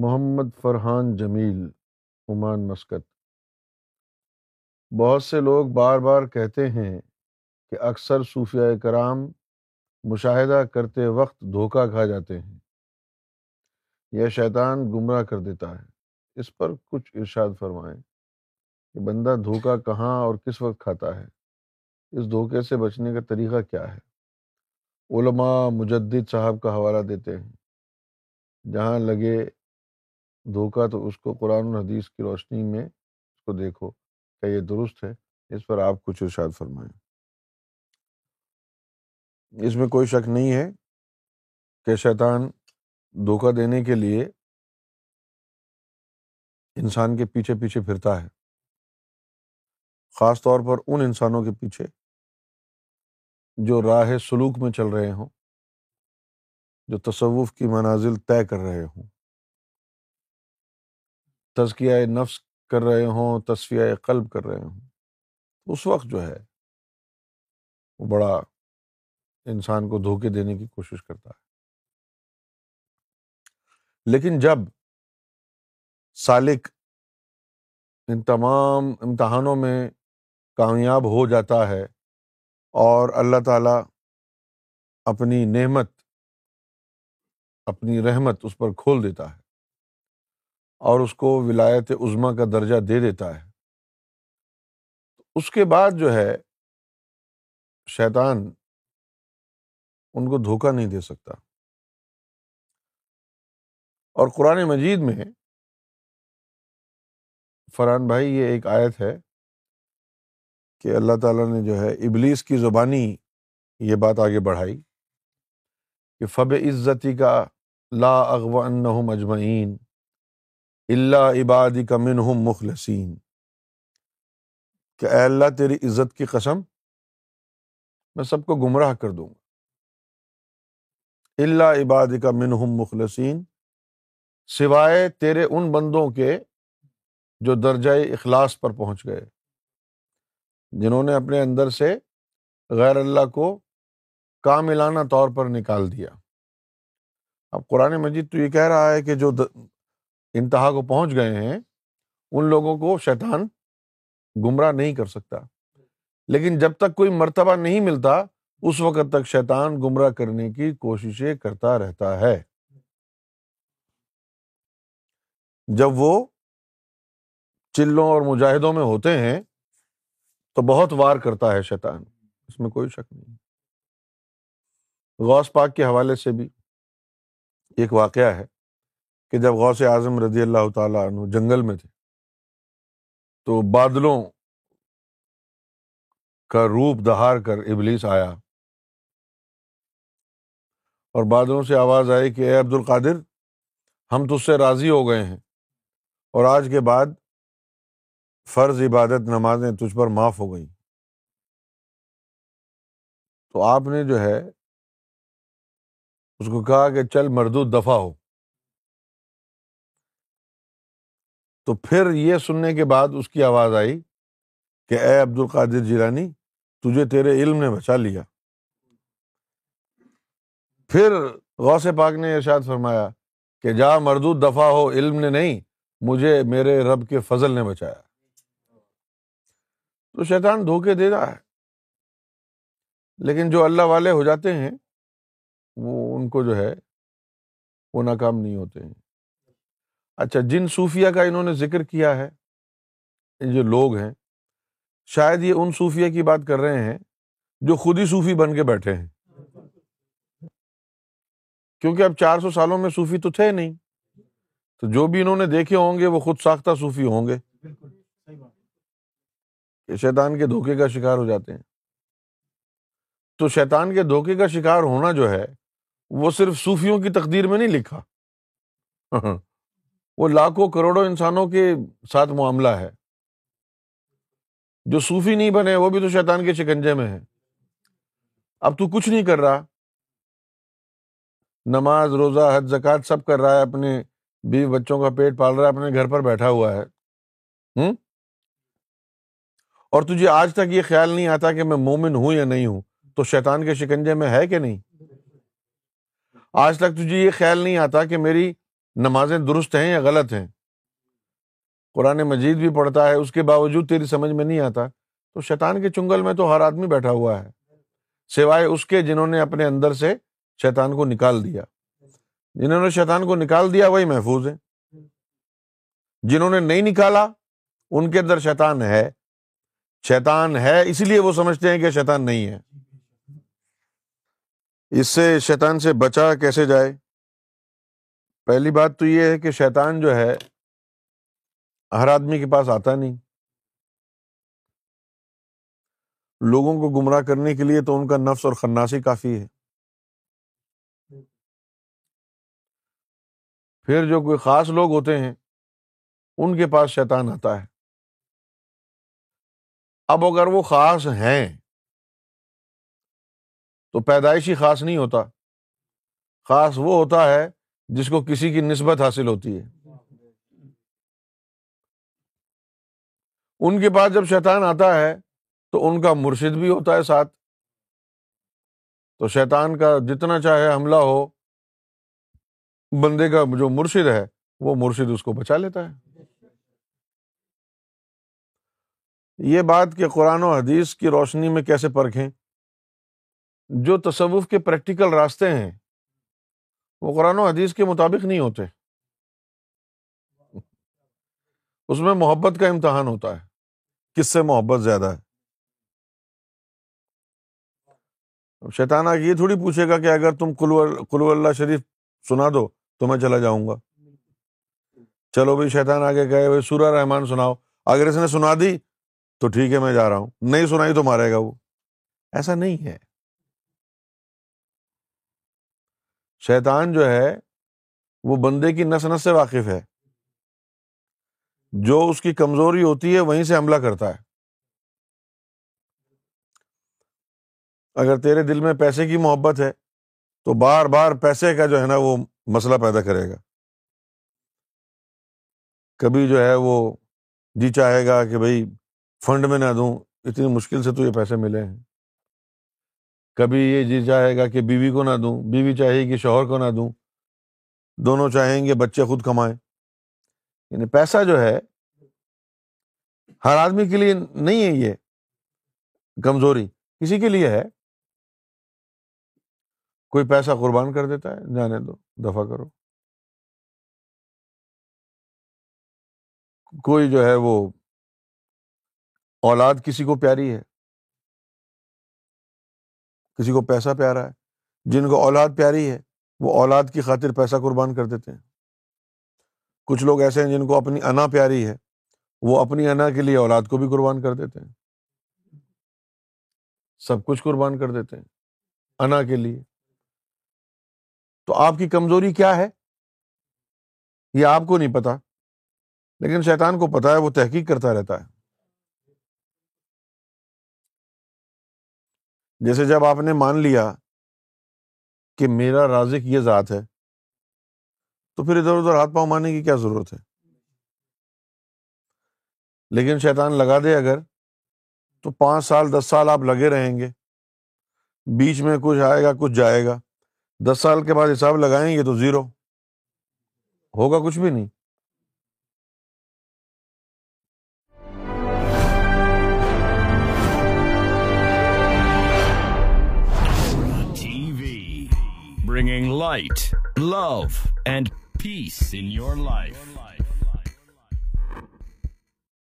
محمد فرحان جمیل، Oman Muscat بہت سے لوگ بار بار کہتے ہیں کہ اکثر صوفیہ کرام مشاہدہ کرتے وقت دھوکہ کھا جاتے ہیں۔ یا شیطان گمراہ کر دیتا ہے۔ اس پر کچھ ارشاد فرمائیں کہ بندہ دھوکہ کہاں اور کس وقت کھاتا ہے؟ اس دھوکے سے بچنے کا طریقہ کیا ہے؟ علماء مجدد صاحب کا حوالہ دیتے ہیں۔ جہاں لگے دھوکہ تو اس کو قرآن حدیث کی روشنی میں اس کو دیکھو کیا یہ درست ہے، اس پر آپ کچھ ارشاد فرمائیں۔ اس میں کوئی شک نہیں ہے کہ شیطان دھوکہ دینے کے لیے انسان کے پیچھے پیچھے پھرتا ہے۔ خاص طور پر ان انسانوں کے پیچھے جو راہ سلوک میں چل رہے ہوں، جو تصوف کی منازل طے کر رہے ہوں۔ تزکیہ نفس کر رہے ہوں، تصفیہ قلب کر رہے ہوں۔ اس وقت جو ہے، وہ بڑا انسان کو دھوکے دینے کی کوشش کرتا ہے۔ لیکن جب سالک ان تمام امتحانوں میں کامیاب ہو جاتا ہے اور اللہ تعالیٰ اپنی نعمت، اپنی رحمت اس پر کھول دیتا ہے اور اس کو ولایت عظما کا درجہ دے دیتا ہے۔ اس کے بعد جو ہے، شیطان ان کو دھوکہ نہیں دے سکتا۔ اور قرآن مجید میں فرحان بھائی، یہ ایک آیت ہے کہ اللہ تعالیٰ نے جو ہے، ابلیس کی زبانی یہ بات آگے بڑھائی کہ فب عزتی کا لا اغو ان مجمعین اللہ عبادی کا منہم مخلصین۔ کہ اے اللہ تیری عزت کی قسم میں سب کو گمراہ کر دوں گا۔ اللہ عبادی کا منہم مخلصین۔ سوائے تیرے ان بندوں کے جو درجۂ اخلاص پر پہنچ گئے۔ جنہوں نے اپنے اندر سے غیر اللہ کو کاملانہ طور پر نکال دیا۔ اب قرآن مجید تو یہ کہہ رہا ہے کہ جو انتہا کو پہنچ گئے ہیں، ان لوگوں کو شیطان گمراہ نہیں کر سکتا۔ لیکن جب تک کوئی مرتبہ نہیں ملتا، اس وقت تک شیطان گمراہ کرنے کی کوششیں کرتا رہتا ہے۔ جب وہ چلوں اور مجاہدوں میں ہوتے ہیں، تو بہت وار کرتا ہے شیطان۔ اس میں کوئی شک نہیں۔ غوث پاک کے حوالے سے بھی ایک واقعہ ہے۔ کہ جب غوث اعظم رضی اللہ تعالیٰ عنہ جنگل میں تھے، تو بادلوں کا روپ دہار کر ابلیس آیا۔ اور بادلوں سے آواز آئی کہ اے عبد القادر، ہم تج سے راضی ہو گئے ہیں اور آج کے بعد فرض عبادت نمازیں تجھ پر معاف ہو گئیں۔ تو آپ نے جو ہے اس کو کہا کہ چل مردود دفاع ہو۔ تو پھر یہ سننے کے بعد اس کی آواز آئی کہ اے عبد القادر جیلانی، تجھے تیرے علم نے بچا لیا۔ پھر غوث پاک نے ارشاد فرمایا کہ جا مردود دفاع ہو، علم نے نہیں، مجھے میرے رب کے فضل نے بچایا۔ تو شیطان دھوکے دے رہا ہے۔ لیکن جو اللہ والے ہو جاتے ہیں، وہ ان کو جو ہے، وہ ناکام نہیں ہوتے ہیں۔ اچھا جن صوفیہ کا انہوں نے ذکر کیا ہے جو لوگ ہیں شاید یہ ان صوفیہ کی بات کر رہے ہیں جو خود ہی صوفی بن کے بیٹھے ہیں۔ کیونکہ اب چار سو سالوں میں صوفی تو تھے نہیں۔ تو جو بھی انہوں نے دیکھے ہوں گے وہ خود ساختہ صوفی ہوں گے۔ شیطان کے دھوکے کا شکار ہو جاتے ہیں۔ تو شیطان کے دھوکے کا شکار ہونا جو ہے وہ صرف صوفیوں کی تقدیر میں نہیں لکھا۔ وہ لاکھوں کروڑوں انسانوں کے ساتھ معاملہ ہے۔ جو صوفی نہیں بنے، وہ بھی تو شیطان کے شکنجے میں ہے اب تو کچھ نہیں کر رہا۔ نماز، روزہ حد زکات سب کر رہا ہے۔ اپنے بیوی بچوں کا پیٹ پال رہا ہے، اپنے گھر پر بیٹھا ہوا ہے۔ ہوں اور تجھے آج تک یہ خیال نہیں آتا کہ میں مومن ہوں یا نہیں ہوں؟ تو شیطان کے شکنجے میں ہے کہ نہیں؟ آج تک تجھے یہ خیال نہیں آتا کہ میری نمازیں درست ہیں یا غلط ہیں؟ قرآن مجید بھی پڑھتا ہے، اس کے باوجود تیری سمجھ میں نہیں آتا۔ تو شیطان کے چنگل میں تو ہر آدمی بیٹھا ہوا ہے۔ سوائے اس کے جنہوں نے اپنے اندر سے شیطان کو نکال دیا۔ جنہوں نے شیطان کو نکال دیا، وہی محفوظ ہے جنہوں نے نہیں نکالا، ان کے اندر شیطان ہے۔ شیطان ہے، اس لیے وہ سمجھتے ہیں کہ شیطان نہیں ہے۔ اس سے شیطان سے بچا کیسے جائے؟ پہلی بات تو یہ ہے کہ شیطان جو ہے، ہر آدمی کے پاس آتا نہیں۔ لوگوں کو گمراہ کرنے کے لیے تو ان کا نفس اور خناسی کافی ہے۔ پھر جو کوئی خاص لوگ ہوتے ہیں، ان کے پاس شیطان آتا ہے۔ اب اگر وہ خاص ہیں، تو پیدائشی خاص نہیں ہوتا۔ خاص وہ ہوتا ہے جس کو کسی کی نسبت حاصل ہوتی ہے۔ ان کے پاس جب شیطان آتا ہے تو ان کا مرشد بھی ہوتا ہے ساتھ۔ تو شیطان کا جتنا چاہے حملہ ہو، بندے کا جو مرشد ہے، وہ مرشد اس کو بچا لیتا ہے۔ یہ بات کہ قرآن و حدیث کی روشنی میں کیسے پرکھیں، جو تصوف کے پریکٹیکل راستے ہیں وہ قرآن و حدیث کے مطابق نہیں ہوتے۔ اس میں محبت کا امتحان ہوتا ہے۔ کس سے محبت زیادہ ہے؟ شیطان آ یہ تھوڑی پوچھے گا کہ اگر تم کلو اللہ شریف سنا دو تو میں چلا جاؤں گا۔ چلو بھائی، شیطان آگے گئے بھائی سورہ رحمان سناؤ۔ اگر اس نے سنا دی تو ٹھیک ہے، میں جا رہا ہوں۔ نہیں سنائی تو مارے گا وہ۔ ایسا نہیں ہے۔ شیطان جو ہے، وہ بندے کی نس نس سے واقف ہے۔ جو اس کی کمزوری ہوتی ہے، وہیں سے حملہ کرتا ہے۔ اگر تیرے دل میں پیسے کی محبت ہے، تو بار بار پیسے کا جو ہے نا، وہ مسئلہ پیدا کرے گا۔ کبھی جو ہے، وہ جی چاہے گا کہ بھائی، فنڈ میں نہ دوں، اتنی مشکل سے تو یہ پیسے ملے ہیں۔ کبھی یہ جی چاہے گا کہ بیوی کو نہ دوں، بیوی چاہے گی شوہر کو نہ دوں، دونوں چاہیں گے بچے خود کمائیں۔ یعنی پیسہ جو ہے، ہر آدمی کے لیے نہیں ہے یہ کمزوری، کسی کے لیے ہے۔ کوئی پیسہ قربان کر دیتا ہے، جانے دو دفاع کرو۔ کوئی جو ہے وہ اولاد کسی کو پیاری ہے۔ کسی کو پیسہ پیارا ہے، جن کو اولاد پیاری ہے، وہ اولاد کی خاطر پیسہ قربان کر دیتے ہیں۔ کچھ لوگ ایسے ہیں جن کو اپنی انا پیاری ہے، وہ اپنی انا کے لیے اولاد کو بھی قربان کر دیتے ہیں۔ سب کچھ قربان کر دیتے ہیں، انا کے لیے۔ تو آپ کی کمزوری کیا ہے؟ یہ آپ کو نہیں پتا، لیکن شیطان کو پتا ہے، وہ تحقیق کرتا رہتا ہے۔ جیسے جب آپ نے مان لیا کہ میرا رازق یہ ذات ہے، تو پھر ادھر ادھر ہاتھ پاؤں ماننے کی کیا ضرورت ہے؟ لیکن شیطان لگا دے اگر تو پانچ سال، دس سال آپ لگے رہیں گے، بیچ میں کچھ آئے گا، کچھ جائے گا، دس سال کے بعد حساب لگائیں گے تو زیرو، ہوگا کچھ بھی نہیں۔ Bringing light love and peace in your life